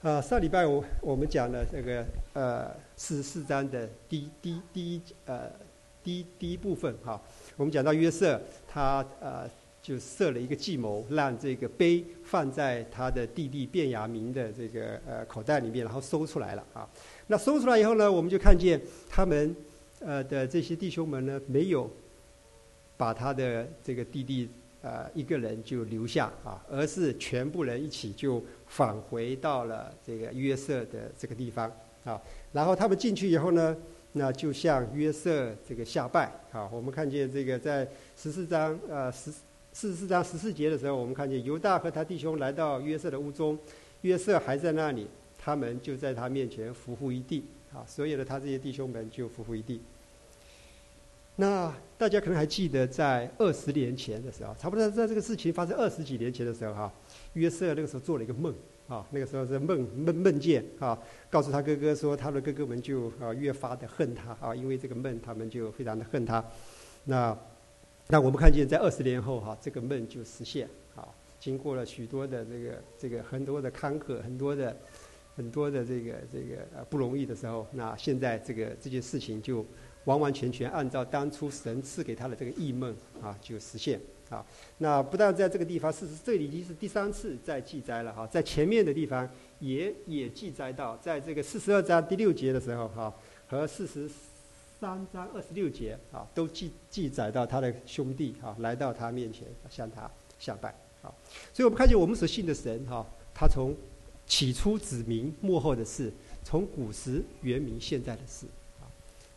啊，上礼拜我我们讲了这个呃四十四章的第第第一呃第第一部分哈，我们讲到约瑟他呃就设了一个计谋，让这个碑放在他的弟弟卞雅明的这个呃口袋里面，然后搜出来了啊。那搜出来以后呢，我们就看见他们呃的这些弟兄们呢，没有把他的这个弟弟呃一个人就留下啊，而是全部人一起就。返回到了这个约瑟的这个地方啊，然后他们进去以后呢，那就向约瑟这个下拜啊。我们看见这个在十四章呃十四十四章十四节的时候，我们看见犹大和他弟兄来到约瑟的屋中，约瑟还在那里，他们就在他面前伏伏一地啊。所有的他这些弟兄们就伏伏一地。那大家可能还记得，在二十年前的时候，差不多在这个事情发生二十几年前的时候哈。约瑟那个时候做了一个梦，啊，那个时候是梦梦梦见啊，告诉他哥哥说，他的哥哥们就啊越发的恨他啊，因为这个梦，他们就非常的恨他。那那我们看见在二十年后哈，这个梦就实现啊，经过了许多的这个这个很多的坎坷，很多的很多的这个这个呃不容易的时候，那现在这个这件事情就完完全全按照当初神赐给他的这个异梦啊，就实现。啊，那不但在这个地方，事实这里已经是第三次在记载了哈，在前面的地方也也记载到，在这个四十二章第六节的时候哈，和四十三章二十六节啊，都记记载到他的兄弟哈来到他面前向他下拜啊，所以我们看见我们所信的神哈，他从起初指明幕后的事，从古时原明现在的事，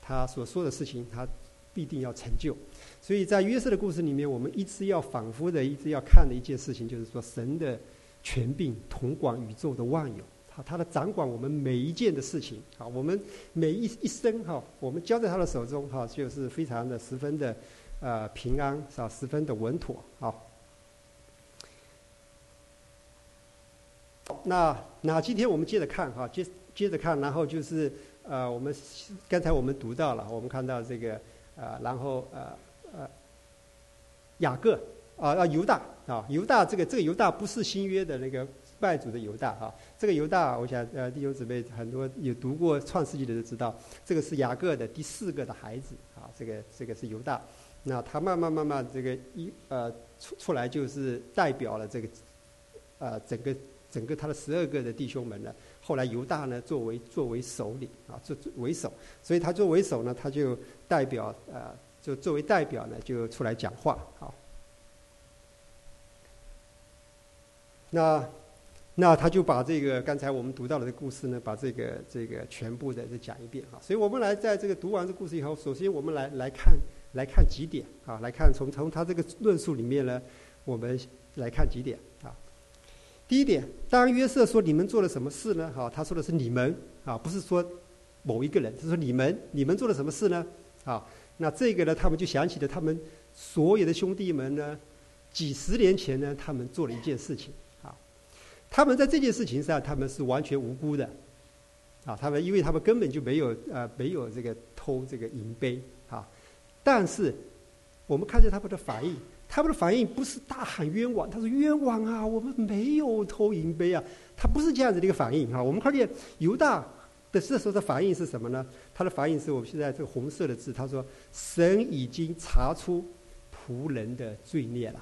他所说的事情他必定要成就。所以在约瑟的故事里面，我们一直要反复的、一直要看的一件事情，就是说神的权柄统管宇宙的万有，他他的掌管我们每一件的事情，啊，我们每一一生哈，我们交在他的手中哈，就是非常的十分的呃平安，是吧？十分的稳妥，好。那那今天我们接着看哈，接接着看，然后就是呃，我们刚才我们读到了，我们看到这个呃，然后呃。呃，雅各啊啊犹大啊犹大这个这个犹大不是新约的那个拜主的犹大啊，这个犹大我想呃弟兄姊妹很多有读过创世纪的都知道，这个是雅各的第四个的孩子啊，这个这个是犹大，那他慢慢慢慢这个一呃出出来就是代表了这个呃整个整个他的十二个的弟兄们呢，后来犹大呢作为作为首领啊作为首，所以他作为首呢他就代表呃。就作为代表呢，就出来讲话，好。那那他就把这个刚才我们读到的这故事呢，把这个这个全部的再讲一遍啊。所以我们来在这个读完这故事以后，首先我们来来看来看几点啊，来看从从他这个论述里面呢，我们来看几点啊。第一点，当约瑟说你们做了什么事呢？哈，他说的是你们啊，不是说某一个人，他说你们你们做了什么事呢？啊。那这个呢，他们就想起了他们所有的兄弟们呢，几十年前呢，他们做了一件事情啊，他们在这件事情上他们是完全无辜的，啊，他们因为他们根本就没有呃没有这个偷这个银杯啊，但是我们看见他们的反应，他们的反应不是大喊冤枉，他说冤枉啊，我们没有偷银杯啊，他不是这样子的一个反应啊，我们看见犹大。的这时候的反应是什么呢？他的反应是我们现在这个红色的字，他说：“神已经查出仆人的罪孽了。”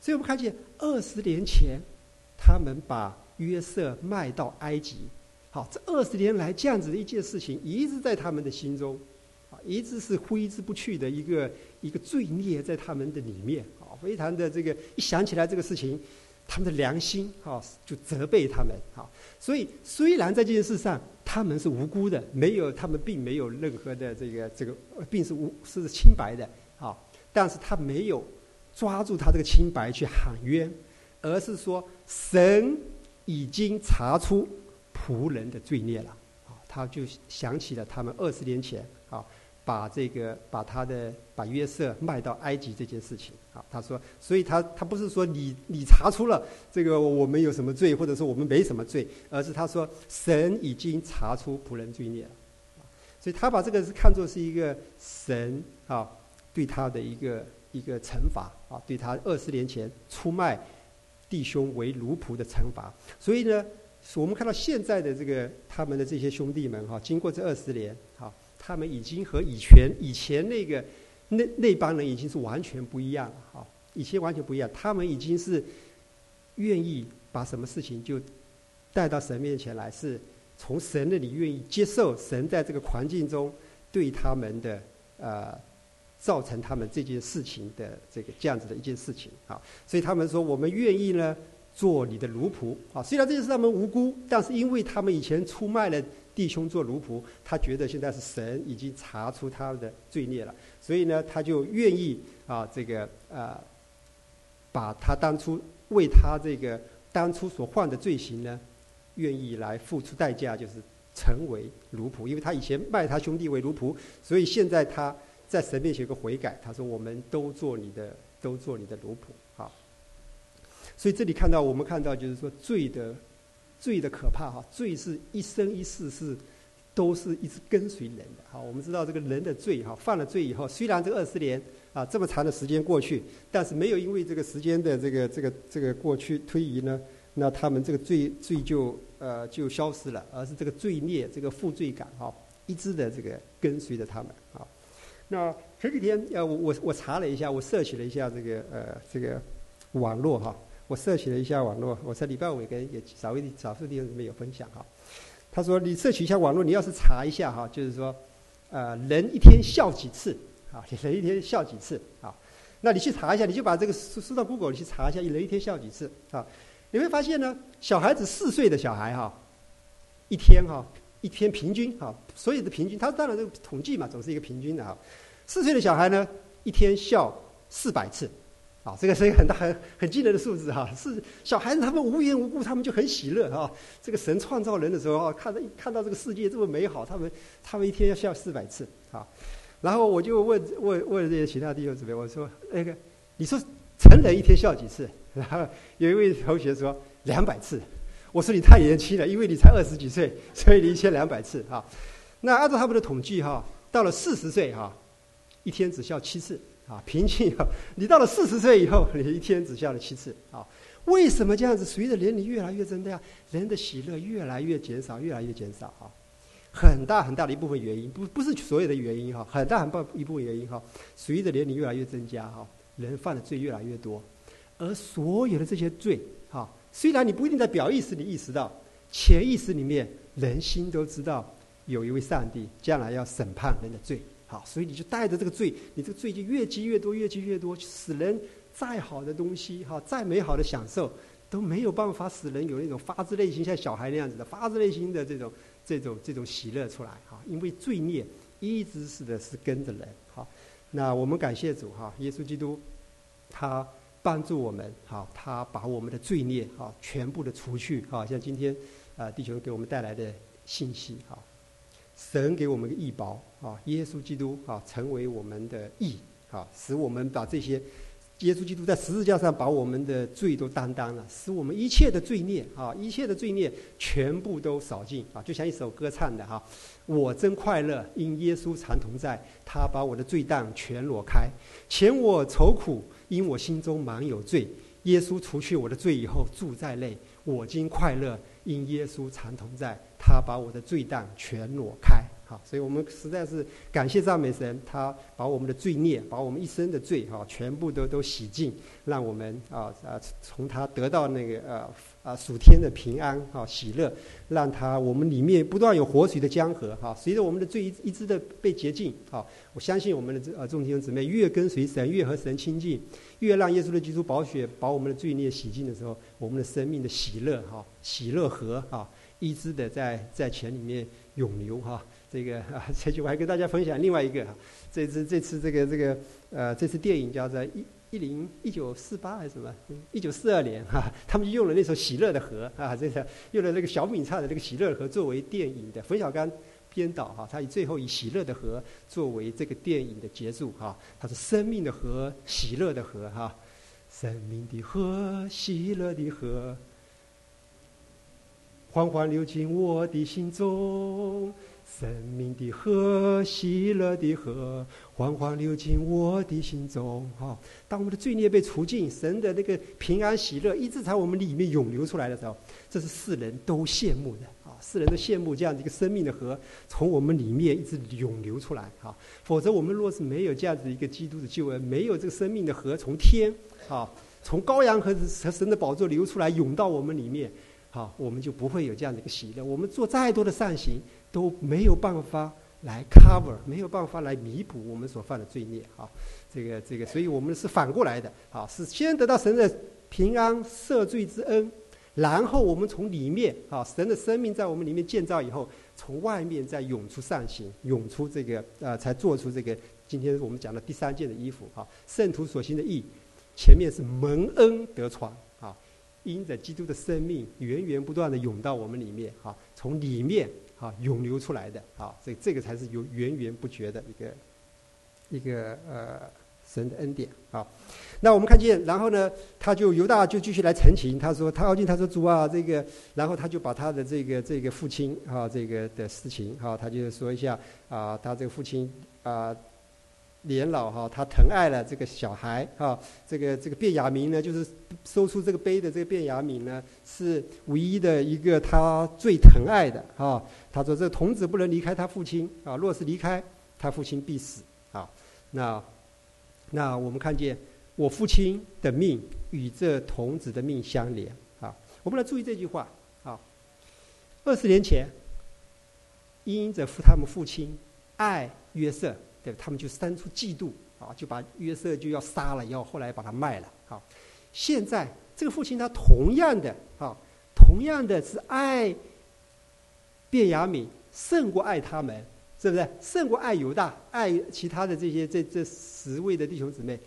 所以我们看见二十年前，他们把约瑟卖到埃及。好，这二十年来这样子的一件事情，一直在他们的心中，一直是挥之不去的一个一个罪孽在他们的里面，啊，非常的这个一想起来这个事情。他们的良心哈就责备他们啊，所以虽然在这件事上他们是无辜的，没有他们并没有任何的这个这个并是无是清白的啊，但是他没有抓住他这个清白去喊冤，而是说神已经查出仆人的罪孽了啊，他就想起了他们二十年前。把这个把他的把约瑟卖到埃及这件事情。啊，他说，所以他他不是说你你查出了这个我们有什么罪，或者说我们没什么罪，而是他说神已经查出仆人罪孽了，所以他把这个是看作是一个神啊对他的一个一个惩罚啊，对他二十年前出卖弟兄为奴仆的惩罚，所以呢，我们看到现在的这个他们的这些兄弟们哈，经过这二十年，哈，他们已经和以前以前那个那那帮人已经是完全不一样了哈，以前完全不一样，他们已经是愿意把什么事情就带到神面前来，是从神那里愿意接受神在这个环境中对他们的呃造成他们这件事情的这个这样子的一件事情啊，所以他们说我们愿意呢。做你的奴仆啊！虽然这件事他们无辜，但是因为他们以前出卖了弟兄做奴仆，他觉得现在是神已经查出他的罪孽了，所以呢，他就愿意啊，这个啊，把他当初为他这个当初所犯的罪行呢，愿意来付出代价，就是成为奴仆。因为他以前卖他兄弟为奴仆，所以现在他在神面前有个悔改，他说：“我们都做你的，都做你的奴仆。”所以这里看到，我们看到就是说罪的罪的可怕哈，罪是一生一世是都是一直跟随人的哈。我们知道这个人的罪哈，犯了罪以后，虽然这二十年啊这么长的时间过去，但是没有因为这个时间的这个这个这个过去推移呢，那他们这个罪罪就呃就消失了，而是这个罪孽这个负罪感哈，一直的这个跟随着他们啊。那前几天呃我我我查了一下，我摄取了一下这个呃这个网络哈。我摄取了一下网络，我在礼拜五也跟也少位少数弟兄姊妹有分享哈。他说：“你摄取一下网络，你要是查一下哈，就是说，呃，人一天笑几次啊？人一天笑几次啊？那你去查一下，你就把这个输输到 Google 你去查一下，人一天笑几次啊？你会发现呢，小孩子四岁的小孩哈，一天哈，一天平均哈，所有的平均，他当然这个统计嘛，总是一个平均的哈。四岁的小孩呢，一天笑四百次。”啊，这个是一个很大、很很惊人的数字哈！是小孩子他们无缘无故，他们就很喜乐啊。这个神创造人的时候啊，看到看到这个世界这么美好，他们他们一天要笑四百次啊。然后我就问问问这些其他弟兄姊妹，我说那个你说成人一天笑几次？然后有一位同学说两百次。我说你太年轻了，因为你才二十几岁，所以你一千两百次哈。那按照他们的统计哈，到了四十岁哈，一天只笑七次。啊，平均以后，你到了四十岁以后，你一天只笑了七次。啊，为什么这样子？随着年龄越来越增大，人的喜乐越来越减少，越来越减少。啊，很大很大的一部分原因，不不是所有的原因哈，很大很大一部分原因哈。随着年龄越来越增加，哈，人犯的罪越来越多，而所有的这些罪，哈，虽然你不一定在表意识里意识到，潜意识里面人心都知道，有一位上帝将来要审判人的罪。好，所以你就带着这个罪，你这个罪就越积越多，越积越多，使人再好的东西，哈，再美好的享受，都没有办法使人有那种发自内心像小孩那样子的发自内心的这种这种这种喜乐出来，哈，因为罪孽一直是的是跟着人，好，那我们感谢主，哈，耶稣基督，他帮助我们，好，他把我们的罪孽，哈，全部的除去，好像今天啊，地球给我们带来的信息，哈。神给我们个义保啊，耶稣基督啊，成为我们的义啊，使我们把这些耶稣基督在十字架上把我们的罪都担当了，使我们一切的罪孽啊，一切的罪孽全部都扫尽啊，就像一首歌唱的哈，我真快乐，因耶稣常同在，他把我的罪担全裸开，前我愁苦，因我心中满有罪，耶稣除去我的罪以后住在内，我今快乐，因耶稣常同在。他把我的罪担全挪开，好，所以我们实在是感谢赞美神，他把我们的罪孽，把我们一生的罪，哈，全部都都洗净，让我们啊啊从他得到那个呃啊属天的平安啊喜乐，让他我们里面不断有活水的江河，哈，随着我们的罪一一直的被洁净，哈，我相信我们的这呃众弟兄姊妹越跟随神，越和神亲近，越让耶稣的基督宝血把我们的罪孽洗净的时候，我们的生命的喜乐哈喜乐河啊。一直的在在钱里面涌流哈，这个啊，这句我还跟大家分享另外一个哈，这次这次这个这个呃，这次电影叫做一一零一九四八还是什么？一九四二年哈，他们就用了那首《喜乐的河》啊，这个用了那个小敏唱的这个《喜乐的河》作为电影的冯小刚编导哈，他以最后以《喜乐的河》作为这个电影的结束哈，他是生命的河，喜乐的河哈，生命的河，喜乐的河。缓缓流进我的心中，生命的河，喜乐的河，缓缓流进我的心中。哈，当我们的罪孽被除尽，神的那个平安喜乐一直在我们里面涌流出来的时候，这是世人都羡慕的啊！世人都羡慕这样的一个生命的河从我们里面一直涌流出来。哈，否则我们若是没有这样子一个基督的救恩，没有这个生命的河从天啊，从羔羊和和神的宝座流出来涌到我们里面。好，我们就不会有这样的一个喜乐。我们做再多的善行都没有办法来 cover，没有办法来弥补我们所犯的罪孽。啊，这个这个，所以我们是反过来的。好，是先得到神的平安赦罪之恩，然后我们从里面，啊，神的生命在我们里面建造以后，从外面再涌出善行，涌出这个呃，才做出这个今天我们讲的第三件的衣服。啊，圣徒所行的义，前面是蒙恩得传啊。因着基督的生命源源不断的涌到我们里面，哈，从里面啊涌流出来的，啊，所以这个才是有源源不绝的一个一个呃神的恩典，啊。那我们看见，然后呢，他就犹大就继续来陈情，他说他靠近他说主啊，这个，然后他就把他的这个这个父亲啊这个的事情啊，他就说一下啊，他这个父亲啊。年老哈，他疼爱了这个小孩哈，这个这个卞雅明呢，就是收出这个碑的这个卞雅明呢，是唯一的一个他最疼爱的哈。他说：“这童子不能离开他父亲啊，若是离开，他父亲必死啊。”那那我们看见我父亲的命与这童子的命相连啊。我们来注意这句话啊。二十年前，因着父他们父亲爱约瑟。对，他们就生出嫉妒啊，就把约瑟就要杀了，要后来把他卖了啊。现在这个父亲他同样的啊，同样的是爱卞雅敏胜过爱他们，是不是？胜过爱犹大，爱其他的这些这这十位的弟兄姊妹。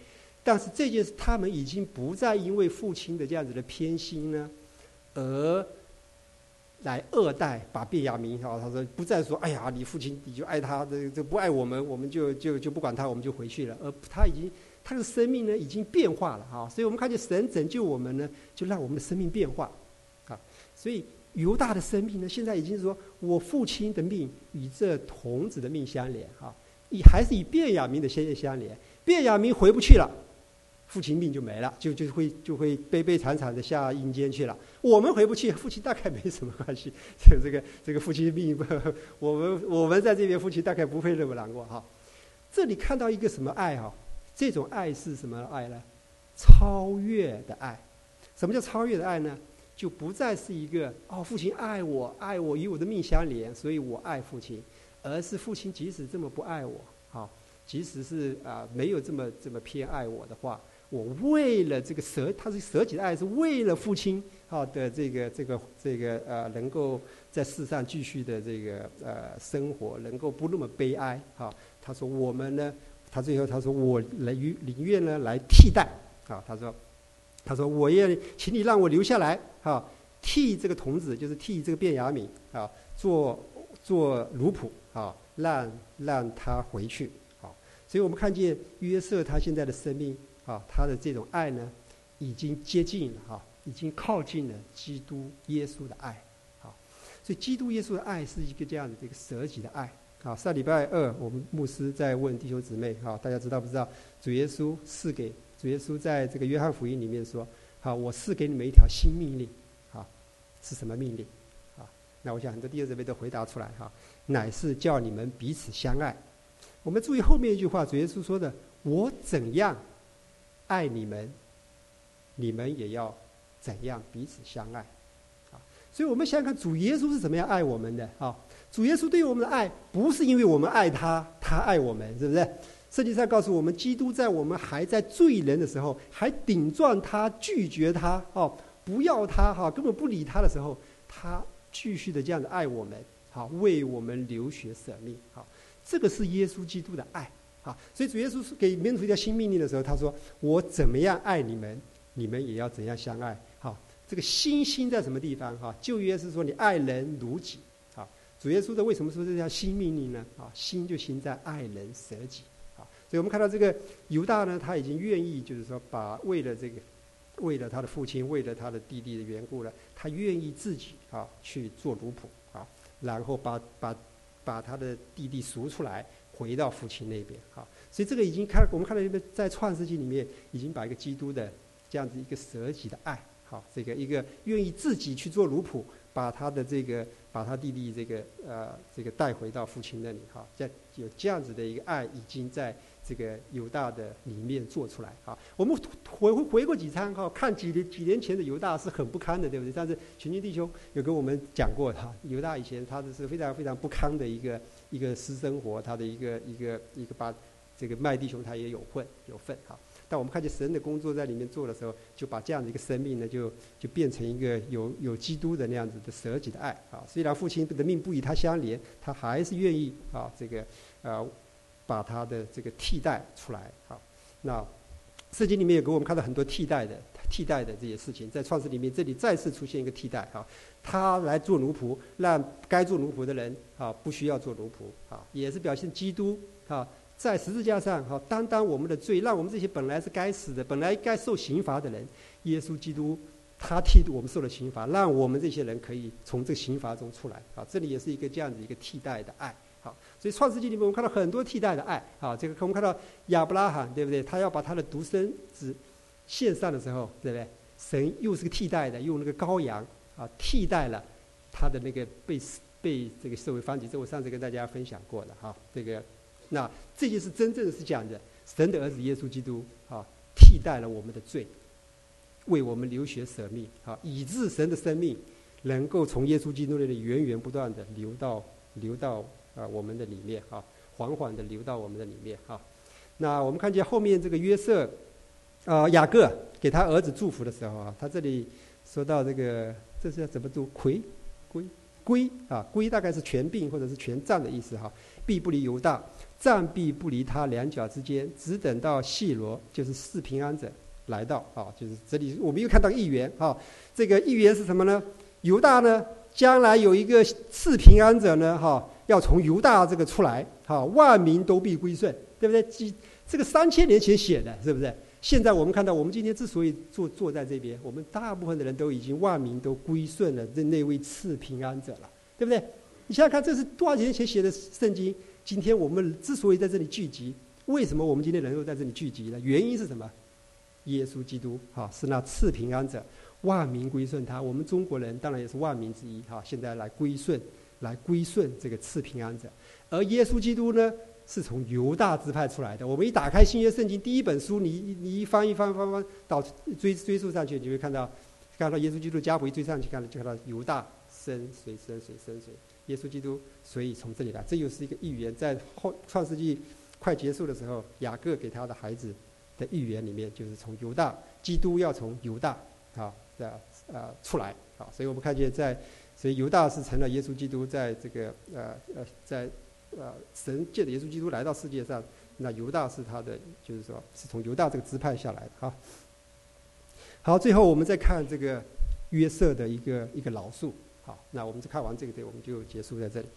但是这件事，他们已经不再因为父亲的这样子的偏心呢，而。来二代把卞雅明哈，他说不再说，哎呀，你父亲你就爱他，这这不爱我们，我们就就就不管他，我们就回去了。而他已经他的生命呢已经变化了哈，所以我们看见神拯救我们呢，就让我们的生命变化，啊，所以犹大的生命呢，现在已经是说我父亲的命与这童子的命相连哈，以还是以卞雅明的先相连，卞雅明回不去了。父亲命就没了，就就会就会悲悲惨惨的下阴间去了。我们回不去，父亲大概没什么关系。这这个这个父亲命，我们我们在这边，父亲大概不会那么难过哈。这里看到一个什么爱哈？这种爱是什么爱呢？超越的爱。什么叫超越的爱呢？就不再是一个哦，父亲爱我，爱我与我的命相连，所以我爱父亲，而是父亲即使这么不爱我，哈，即使是啊没有这么这么偏爱我的话。我为了这个舍，他是舍己的爱，是为了父亲好的这个这个这个呃，能够在世上继续的这个呃生活，能够不那么悲哀哈。他说我们呢，他最后他说我来于宁愿呢来替代啊。他说，他说我也请你让我留下来啊，替这个童子，就是替这个卞雅敏啊做做奴仆啊，让让他回去啊。所以我们看见约瑟他现在的生命。啊，他的这种爱呢，已经接近了哈，已经靠近了基督耶稣的爱，好，所以基督耶稣的爱是一个这样的这个舍己的爱。好，上礼拜二我们牧师在问弟兄姊妹，哈，大家知道不知道？主耶稣赐给主耶稣在这个约翰福音里面说，好，我赐给你们一条新命令，好，是什么命令？啊，那我想很多弟兄姊妹都回答出来哈，乃是叫你们彼此相爱。我们注意后面一句话，主耶稣说的，我怎样？爱你们，你们也要怎样彼此相爱？啊，所以我们想想看，主耶稣是怎么样爱我们的？啊，主耶稣对我们的爱，不是因为我们爱他，他爱我们，是不是？圣经上告诉我们，基督在我们还在罪人的时候，还顶撞他、拒绝他、哦，不要他、哈，根本不理他的时候，他继续的这样的爱我们，好，为我们流血舍命，好，这个是耶稣基督的爱。啊，所以主耶稣是给门徒一条新命令的时候，他说：“我怎么样爱你们，你们也要怎样相爱。”好，这个心心在什么地方？哈，旧约是说你爱人如己。好，主耶稣的为什么说这条新命令呢？啊，心就心在爱人舍己。啊，所以我们看到这个犹大呢，他已经愿意，就是说把为了这个，为了他的父亲，为了他的弟弟的缘故呢，他愿意自己啊去做奴仆啊，然后把把。把他的弟弟赎出来，回到父亲那边。哈，所以这个已经看，我们看到这个在创世纪里面已经把一个基督的这样子一个舍己的爱，好，这个一个愿意自己去做奴仆，把他的这个把他弟弟这个呃这个带回到父亲那里，哈，在有这样子的一个爱已经在。这个犹大的里面做出来啊，我们回回过几餐哈，看几年几年前的犹大是很不堪的，对不对？但是群军弟兄有跟我们讲过哈，犹大以前他的是非常非常不堪的一个一个私生活，他的一个一个一个把这个麦弟兄他也有份有份哈。但我们看见神的工作在里面做的时候，就把这样的一个生命呢，就就变成一个有有基督的那样子的舍己的爱啊。虽然父亲的命不与他相连，他还是愿意啊这个呃。把他的这个替代出来，好，那圣经里面也给我们看到很多替代的、替代的这些事情，在创世里面，这里再次出现一个替代，哈，他来做奴仆，让该做奴仆的人啊不需要做奴仆，啊，也是表现基督啊在十字架上哈担当我们的罪，让我们这些本来是该死的、本来该受刑罚的人，耶稣基督他替我们受了刑罚，让我们这些人可以从这个刑罚中出来，啊，这里也是一个这样子一个替代的爱。好所以创世纪里面，我们看到很多替代的爱啊，这个我们看到亚伯拉罕，对不对？他要把他的独生子献上的时候，对不对？神又是个替代的，用那个羔羊啊，替代了他的那个被被这个社会方解。这我上次跟大家分享过的哈，这个那这就是真正是讲的神的儿子耶稣基督啊，替代了我们的罪，为我们流血舍命啊，以致神的生命能够从耶稣基督那里源源不断的流到流到。啊，我们的里面啊，缓缓的流到我们的里面哈。那我们看见后面这个约瑟，啊，雅各给他儿子祝福的时候啊，他这里说到这个，这是要怎么读？魁，归，归啊，归大概是全并或者是全占的意思哈。必不离犹大，暂必不离他两脚之间，只等到细罗，就是四平安者来到啊，就是这里我们又看到一员啊，这个一员是什么呢？犹大呢，将来有一个四平安者呢，哈。要从犹大这个出来，哈，万民都必归顺，对不对？几这个三千年前写的，是不是？现在我们看到，我们今天之所以坐坐在这边，我们大部分的人都已经万民都归顺了这那位赐平安者了，对不对？你想想看，这是多少年前写的圣经？今天我们之所以在这里聚集，为什么我们今天能够在这里聚集呢？原因是什么？耶稣基督，哈，是那赐平安者，万民归顺他。我们中国人当然也是万民之一，哈，现在来归顺。来归顺这个赐平安者，而耶稣基督呢，是从犹大支派出来的。我们一打开新约圣经第一本书，你你一翻一翻翻翻到追追溯上去，你会看到看到耶稣基督家谱一追上去，看到就看到犹大生谁生谁生谁，耶稣基督所以从这里来，这又是一个预言。在后创世纪快结束的时候，雅各给他的孩子的预言里面，就是从犹大，基督要从犹大啊的呃出来啊，所以我们看见在。所以犹大是成了耶稣基督在这个呃呃在呃神借着耶稣基督来到世界上，那犹大是他的就是说是从犹大这个支派下来的哈。好，最后我们再看这个约瑟的一个一个老树。好，那我们就看完这个，对，我们就结束在这里。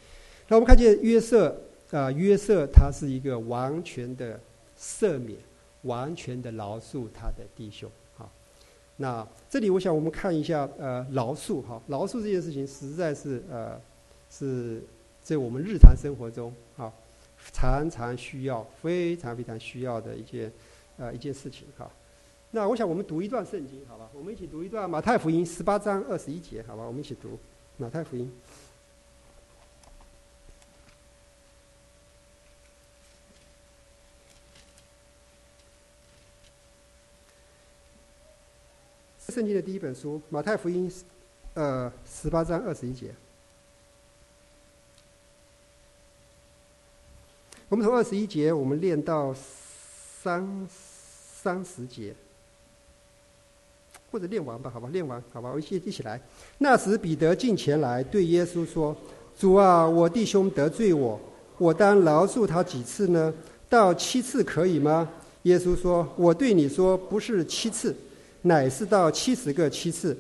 那我们看见约瑟啊，约瑟他是一个完全的赦免，完全的饶恕他的弟兄。好那这里我想我们看一下，呃，饶恕哈，饶恕这件事情实在是呃，是在我们日常生活中啊，常常需要、非常非常需要的一件呃一件事情哈。那我想我们读一段圣经，好吧？我们一起读一段马太福音十八章二十一节，好吧？我们一起读马太福音。圣经的第一本书《马太福音》，呃，十八章二十一节。我们从二十一节，我们练到三三十节，或者练完吧，好吧，练完，好吧，我一起一起来。那时，彼得进前来，对耶稣说：“主啊，我弟兄得罪我，我当饶恕他几次呢？到七次可以吗？”耶稣说：“我对你说，不是七次。”乃是到七十个七次，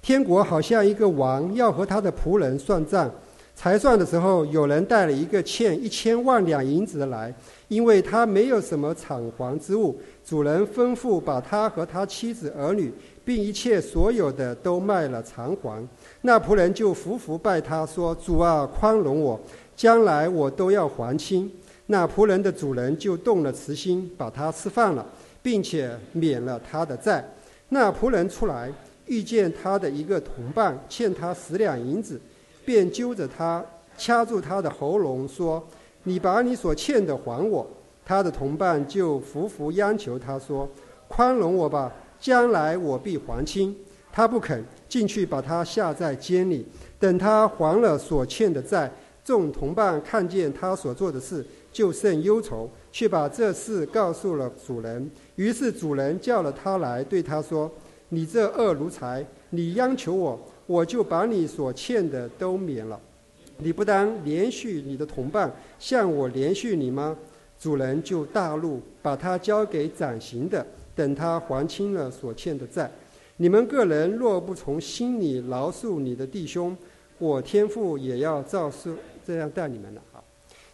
天国好像一个王要和他的仆人算账，才算的时候，有人带了一个欠一千万两银子的来，因为他没有什么偿还之物，主人吩咐把他和他妻子儿女，并一切所有的都卖了偿还。那仆人就伏伏拜他说：“主啊，宽容我，将来我都要还清。”那仆人的主人就动了慈心，把他释放了，并且免了他的债。那仆人出来，遇见他的一个同伴欠他十两银子，便揪着他，掐住他的喉咙，说：“你把你所欠的还我。”他的同伴就伏伏央求他说：“宽容我吧，将来我必还清。”他不肯进去，把他下在监里，等他还了所欠的债。众同伴看见他所做的事。就甚忧愁，却把这事告诉了主人。于是主人叫了他来，对他说：“你这恶奴才，你央求我，我就把你所欠的都免了。你不当连续你的同伴，向我连续你吗？”主人就大怒，把他交给掌刑的，等他还清了所欠的债。你们个人若不从心里饶恕你的弟兄，我天父也要照是这样待你们了。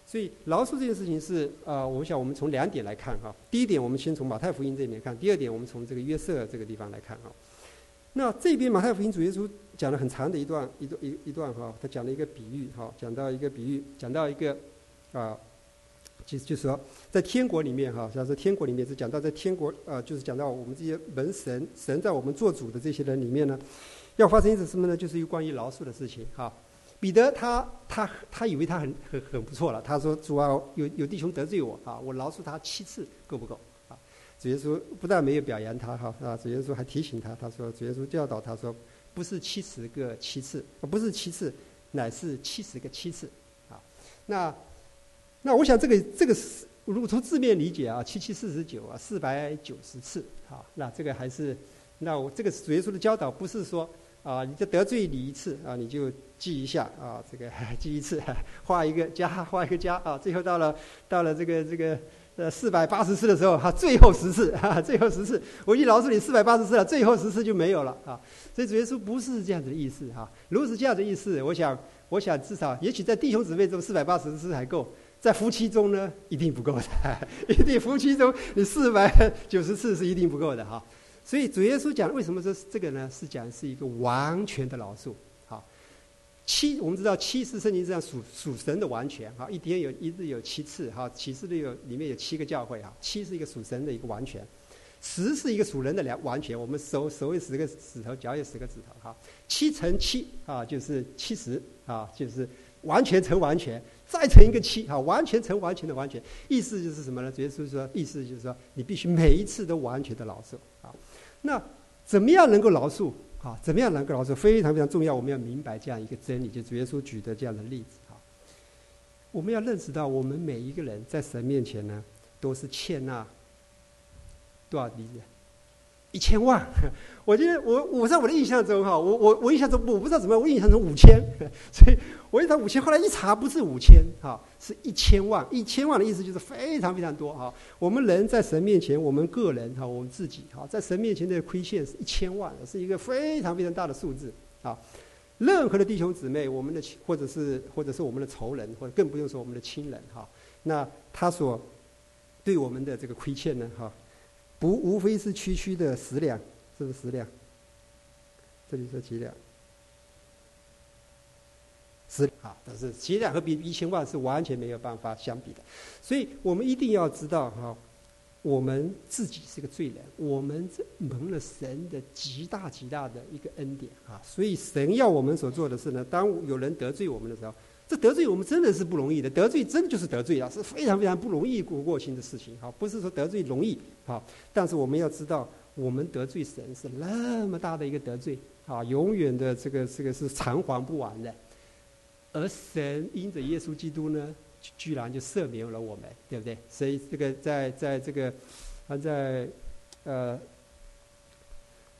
所以饶恕这件事情是啊，我想我们从两点来看哈。第一点，我们先从马太福音这边看；第二点，我们从这个约瑟这个地方来看哈。那这边马太福音主耶稣讲了很长的一段一段一一段哈，他讲了一个比喻哈，讲到一个比喻，讲到一个啊，就就说在天国里面哈，像是天国里面是讲到在天国啊，就是讲到我们这些门神神在我们做主的这些人里面呢，要发生一次什么呢？就是有关于饶恕的事情哈。彼得他他他以为他很很很不错了。他说：“主啊，有有弟兄得罪我啊，我饶恕他七次够不够？”主耶稣不但没有表扬他哈啊，主耶稣还提醒他，他说：“主耶稣教导他说，不是七十个七次，不是七次，乃是七十个七次。”啊，那那我想这个这个是如果从字面理解啊，七七四十九啊，四百九十次啊，那这个还是那我这个主耶稣的教导不是说。啊，你就得罪你一次啊，你就记一下啊，这个记一次，画一个加，画一个加啊，最后到了到了这个这个呃四百八十次的时候，哈，最后十次，哈，最后十次，我已经饶恕你四百八十次了，最后十次就没有了啊。所以主耶稣不是这样子的意思哈，如果是这样的意思，我想我想至少也许在弟兄姊妹中四百八十次还够，在夫妻中呢一定不够的，一定夫妻中你四百九十次是一定不够的哈。所以主耶稣讲为什么说这个呢？是讲是一个完全的饶恕。七我们知道七是圣经上属属神的完全。哈，一天有一日有七次。哈，启示里有里面有七个教会。哈，七是一个属神的一个完全，十是一个属人的两完全。我们手手有十个指头，脚有十个指头。哈，七乘七啊，就是七十啊，就是完全乘完全，再乘一个七啊，完全乘完全的完全。意思就是什么呢？主耶稣说，意思就是说，你必须每一次都完全的饶恕。啊。那怎么样能够饶恕啊？怎么样能够饶恕？非常非常重要，我们要明白这样一个真理，就主耶稣举的这样的例子啊。我们要认识到，我们每一个人在神面前呢，都是欠那多少利子？一千万，我觉得我我在我的印象中哈，我我我印象中我不知道怎么样，我印象中五千，所以我一查五千，后来一查不是五千哈，是一千万，一千万的意思就是非常非常多哈。我们人在神面前，我们个人哈，我们自己哈，在神面前的亏欠是一千万，是一个非常非常大的数字啊。任何的弟兄姊妹，我们的或者是或者是我们的仇人，或者更不用说我们的亲人哈，那他所对我们的这个亏欠呢哈。不，无非是区区的十两，是不是十两？这里说几两？十啊，但是几两和比一千万是完全没有办法相比的。所以我们一定要知道哈，我们自己是个罪人，我们这蒙了神的极大极大的一个恩典啊。所以神要我们所做的事呢，当有人得罪我们的时候。这得罪我们真的是不容易的，得罪真的就是得罪啊，是非常非常不容易过过心的事情。好，不是说得罪容易，好，但是我们要知道，我们得罪神是那么大的一个得罪，啊，永远的这个这个是偿还不完的。而神因着耶稣基督呢，居然就赦免了我们，对不对？所以这个在在这个，他在呃，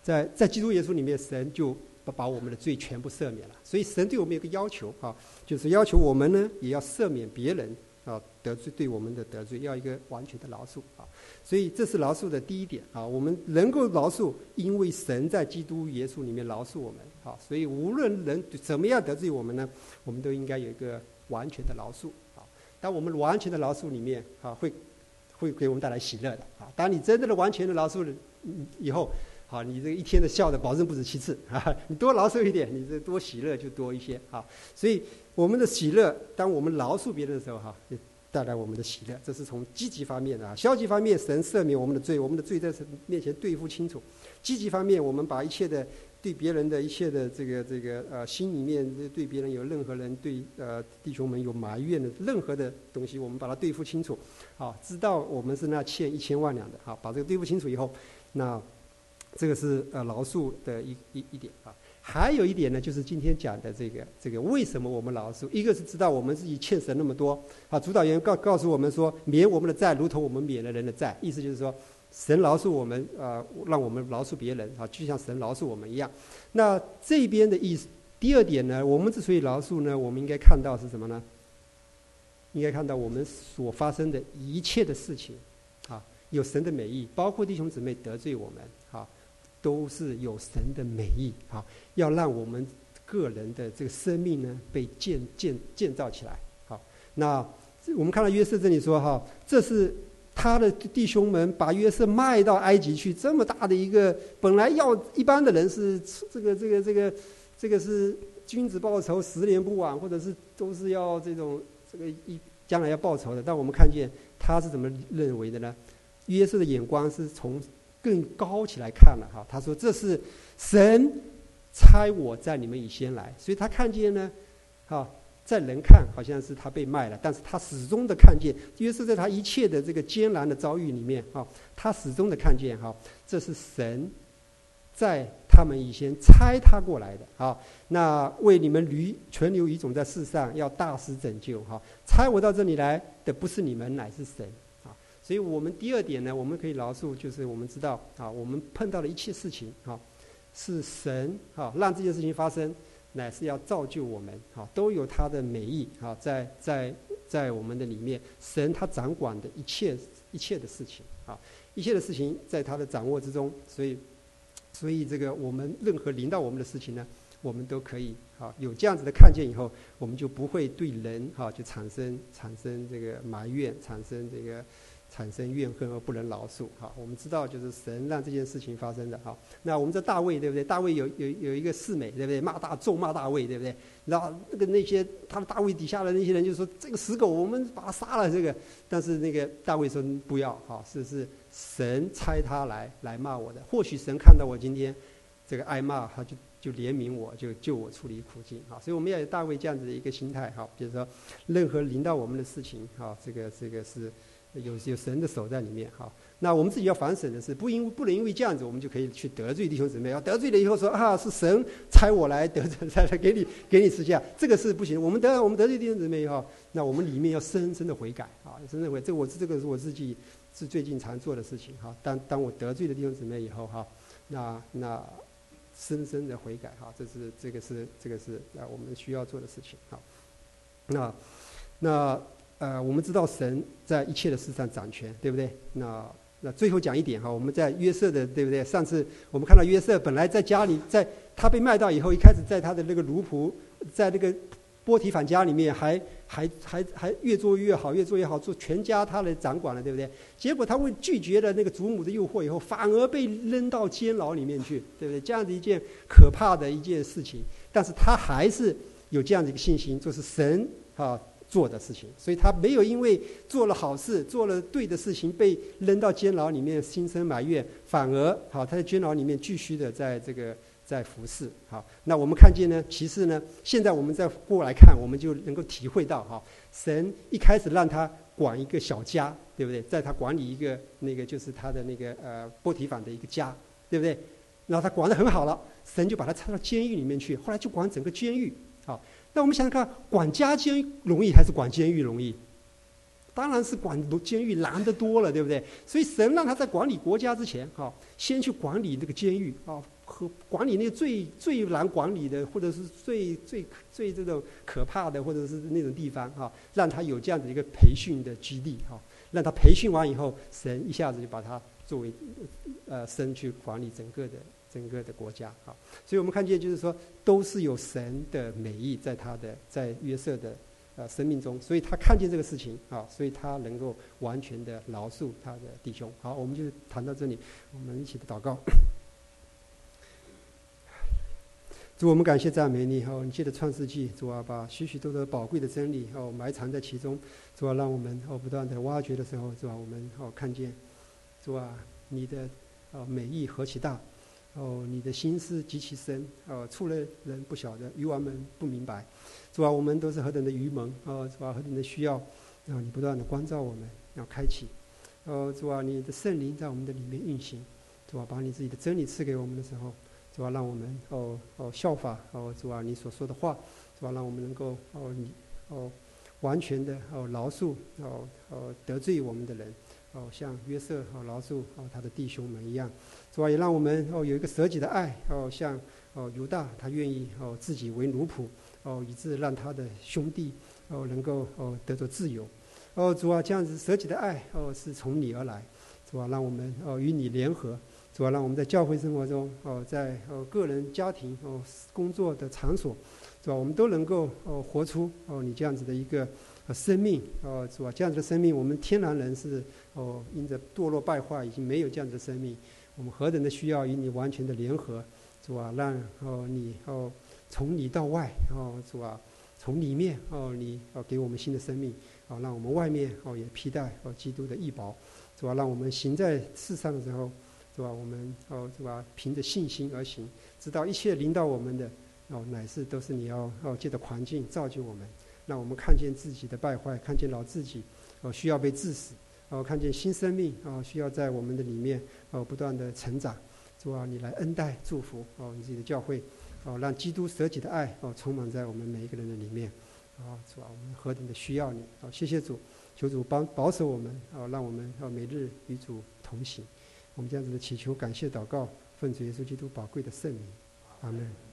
在在基督耶稣里面，神就。把我们的罪全部赦免了，所以神对我们有个要求啊，就是要求我们呢也要赦免别人啊得罪对我们的得罪，要一个完全的饶恕啊。所以这是饶恕的第一点啊，我们能够饶恕，因为神在基督耶稣里面饶恕我们啊。所以无论人怎么样得罪我们呢，我们都应该有一个完全的饶恕啊。当我们完全的饶恕里面啊，会会给我们带来喜乐的啊。当你真正的完全的饶恕了以后。好，你这个一天的笑的保证不止七次啊！你多饶恕一点，你这多喜乐就多一些啊！所以我们的喜乐，当我们饶恕别人的时候，哈，就带来我们的喜乐。这是从积极方面的啊。消极方面，神赦免我们的罪，我们的罪在神面前对付清楚。积极方面，我们把一切的对别人的一切的这个这个呃心里面对别人有任何人对呃弟兄们有埋怨的任何的东西，我们把它对付清楚。好，知道我们是那欠一千万两的，好，把这个对付清楚以后，那。这个是呃饶恕的一一一点啊，还有一点呢，就是今天讲的这个这个为什么我们饶恕？一个是知道我们自己欠神那么多啊，主导员告告诉我们说，免我们的债，如同我们免了人的债，意思就是说，神饶恕我们啊，让我们饶恕别人啊，就像神饶恕我们一样。那这边的意思，第二点呢，我们之所以饶恕呢，我们应该看到是什么呢？应该看到我们所发生的一切的事情啊，有神的美意，包括弟兄姊妹得罪我们。都是有神的美意，啊，要让我们个人的这个生命呢被建建建造起来，好。那我们看到约瑟这里说哈，这是他的弟兄们把约瑟卖到埃及去，这么大的一个，本来要一般的人是这个这个这个这个是君子报仇十年不晚，或者是都是要这种这个一将来要报仇的，但我们看见他是怎么认为的呢？约瑟的眼光是从。更高起来看了哈，他说这是神差我在你们以前来，所以他看见呢，哈，在人看好像是他被卖了，但是他始终的看见，因为是在他一切的这个艰难的遭遇里面哈，他始终的看见哈，这是神在他们以前差他过来的啊，那为你们驴存留余种在世上，要大施拯救哈，差我到这里来的不是你们，乃是神。所以我们第二点呢，我们可以饶恕，就是我们知道啊，我们碰到的一切事情啊，是神啊让这件事情发生，乃是要造就我们啊，都有他的美意啊，在在在我们的里面，神他掌管的一切一切的事情啊，一切的事情在他的掌握之中，所以所以这个我们任何临到我们的事情呢，我们都可以啊有这样子的看见以后，我们就不会对人哈就产生产生这个埋怨，产生这个。产生怨恨而不能饶恕，哈，我们知道就是神让这件事情发生的，哈。那我们这大卫对不对？大卫有有有一个四美，对不对？骂大咒骂大卫，对不对？然后那个那些他的大卫底下的那些人就说这个死狗，我们把他杀了。这个，但是那个大卫说不要，哈，是是神差他来来骂我的。或许神看到我今天这个挨骂，他就就怜悯我，就救我出离苦境，啊。所以我们要有大卫这样子的一个心态，哈，比如说任何临到我们的事情，哈，这个这个是。有有神的手在里面，哈。那我们自己要反省的是，不因不能因为这样子，我们就可以去得罪弟兄姊妹。要得罪了以后说啊，是神差我来得罪，才来给你给你施加，这个是不行。我们得我们得罪弟兄姊妹以后，那我们里面要深深的悔改啊，深深悔。这我这个是我自己是最近常做的事情哈。当当我得罪了弟兄姊妹以后哈，那那深深的悔改哈，这是这个是这个是啊我们需要做的事情哈。那那。呃，我们知道神在一切的事上掌权，对不对？那那最后讲一点哈，我们在约瑟的，对不对？上次我们看到约瑟本来在家里，在他被卖到以后，一开始在他的那个奴仆，在那个波提反家里面，还还还还越做越好，越做越好，做全家他来掌管了，对不对？结果他为拒绝了那个祖母的诱惑以后，反而被扔到监牢里面去，对不对？这样的一件可怕的一件事情，但是他还是有这样的一个信心，就是神啊。做的事情，所以他没有因为做了好事、做了对的事情被扔到监牢里面心生埋怨，反而好他在监牢里面继续的在这个在服侍。好，那我们看见呢，其实呢，现在我们再过来看，我们就能够体会到哈，神一开始让他管一个小家，对不对？在他管理一个那个就是他的那个呃波提坊的一个家，对不对？然后他管得很好了，神就把他插到监狱里面去，后来就管整个监狱。好。那我们想想看，管家监容易还是管监狱容易？当然是管监狱难得多了，对不对？所以神让他在管理国家之前，哈，先去管理那个监狱啊，和管理那个最最难管理的，或者是最最最这种可怕的，或者是那种地方，哈，让他有这样的一个培训的基地，哈，让他培训完以后，神一下子就把他作为呃神去管理整个的。整个的国家啊，所以我们看见就是说，都是有神的美意在他的在约瑟的呃生命中，所以他看见这个事情啊，所以他能够完全的饶恕他的弟兄。好，我们就谈到这里，我们一起的祷告。主，我们感谢赞美你哦！你借着创世纪，主啊，把许许多多宝贵的真理哦埋藏在其中，主啊，让我们哦不断的挖掘的时候，主啊，我们哦看见，主啊，你的哦美意何其大，哦你的心思极其深，哦处了人不晓得，愚王们不明白，主啊，我们都是何等的愚蒙，哦主啊，何等的需要，然后你不断的关照我们，要开启，哦主啊，你的圣灵在我们的里面运行，主啊，把你自己的真理赐给我们的时候。主啊，让我们哦哦效法哦主啊你所说的话，主啊让我们能够哦你哦完全的哦饶恕哦哦得罪我们的人哦像约瑟哦饶恕哦他的弟兄们一样，主啊也让我们哦有一个舍己的爱哦像哦犹大他愿意哦自己为奴仆哦以致让他的兄弟哦能够哦得着自由哦主啊这样子舍己的爱哦是从你而来，主啊让我们哦与你联合。主要让我们在教会生活中，哦，在哦个人、家庭、哦工作的场所，是吧？我们都能够哦活出哦你这样子的一个生命，哦，是吧？这样子的生命，我们天然人是哦因着堕落败坏已经没有这样子的生命，我们何等的需要与你完全的联合，是吧？让哦你哦从里到外，哦是吧？从里面哦你哦给我们新的生命，哦让我们外面哦也披戴哦基督的义宝，是吧？让我们行在世上的时候。是吧？我们哦，是吧？凭着信心而行，知道一切领导我们的哦，乃是都是你要哦，借着环境造就我们，让我们看见自己的败坏，看见老自己哦需要被致死，哦看见新生命哦需要在我们的里面哦不断的成长。主啊，你来恩待祝福哦，你自己的教会哦，让基督舍己的爱哦充满在我们每一个人的里面。啊，主啊，我们何等的需要你！哦，谢谢主，求主帮保守我们哦，让我们哦每日与主同行。我们这样子的祈求、感谢、祷告，奉主耶稣基督宝贵的圣名，阿门。